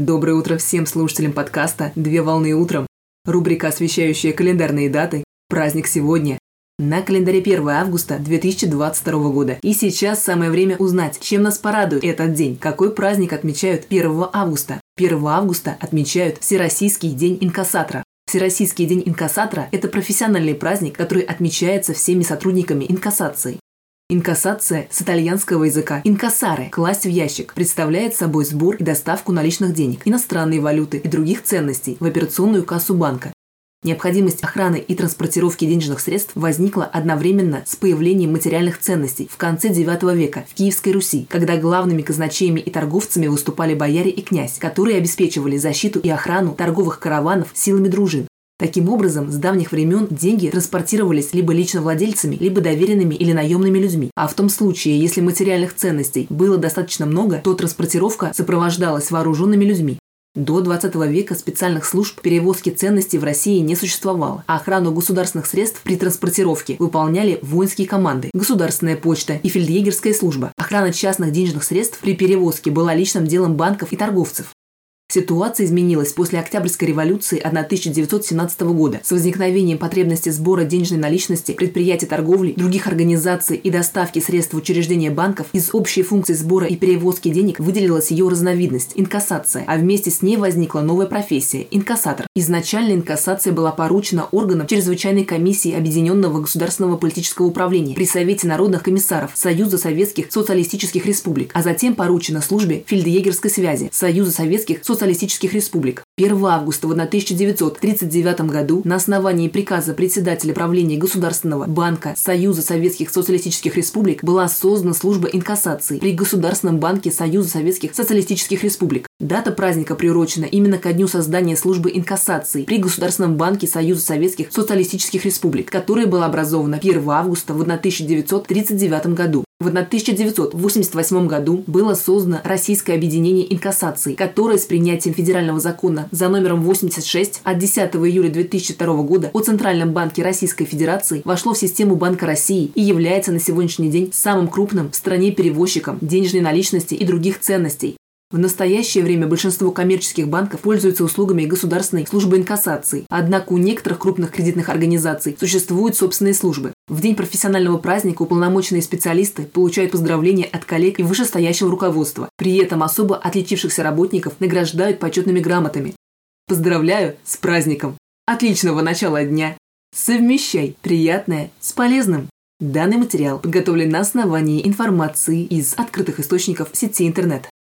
Доброе утро всем слушателям подкаста «Две волны утром». Рубрика, освещающая календарные даты. Праздник сегодня. На календаре 1 августа 2022 года. И сейчас самое время узнать, чем нас порадует этот день. Какой праздник отмечают 1 августа? 1 августа отмечают Всероссийский день инкассатора. Всероссийский день инкассатора – это профессиональный праздник, который отмечается всеми сотрудниками инкассации. Инкассация с итальянского языка. «инкассаре» – класть в ящик, представляет собой сбор и доставку наличных денег, иностранной валюты и других ценностей в операционную кассу банка. Необходимость охраны и транспортировки денежных средств возникла одновременно с появлением материальных ценностей в конце IX века в Киевской Руси, когда главными казначеями и торговцами выступали бояре и князь, которые обеспечивали защиту и охрану торговых караванов силами дружин, Таким образом, с давних времен деньги транспортировались либо лично владельцами, либо доверенными или наемными людьми. А в том случае, если материальных ценностей было достаточно много, то транспортировка сопровождалась вооруженными людьми. До 20 века специальных служб перевозки ценностей в России не существовало, а охрану государственных средств при транспортировке выполняли воинские команды, государственная почта и фельдъегерская служба. Охрана частных денежных средств при перевозке была личным делом банков и торговцев. Ситуация изменилась после Октябрьской революции 1917 года с возникновением потребности сбора денежной наличности предприятий торговли, других организаций и доставки средств учреждения банков из общей функции сбора и перевозки денег выделилась ее разновидность – инкассация, а вместе с ней возникла новая профессия – инкассатор. Изначально инкассация была поручена органам чрезвычайной комиссии Объединенного государственного политического управления при Совете народных комиссаров Союза Советских Социалистических Республик, а затем поручена службе фельдъегерской связи Союза Советских Социалистических социалистических республик. 1 августа в 1939 году на основании приказа председателя правления Государственного банка Союза Советских Социалистических Республик была создана служба инкассации при Государственном банке Союза Советских Социалистических Республик. Дата праздника приурочена именно ко дню создания службы инкассации при Государственном банке Союза Советских Социалистических Республик, которая была образована 1 августа в 1939 году. В 1988 году было создано Российское объединение инкассации, которое с принятием федерального закона за номером 86 от 10 июля 2002 года о Центральном банке Российской Федерации вошло в систему Банка России и является на сегодняшний день самым крупным в стране перевозчиком денежной наличности и других ценностей. В настоящее время большинство коммерческих банков пользуются услугами государственной службы инкассации, однако у некоторых крупных кредитных организаций существуют собственные службы. В день профессионального праздника уполномоченные специалисты получают поздравления от коллег и вышестоящего руководства. При этом особо отличившихся работников награждают почетными грамотами. Поздравляю с праздником! Отличного начала дня! Совмещай приятное с полезным! Данный материал подготовлен на основании информации из открытых источников сети интернет.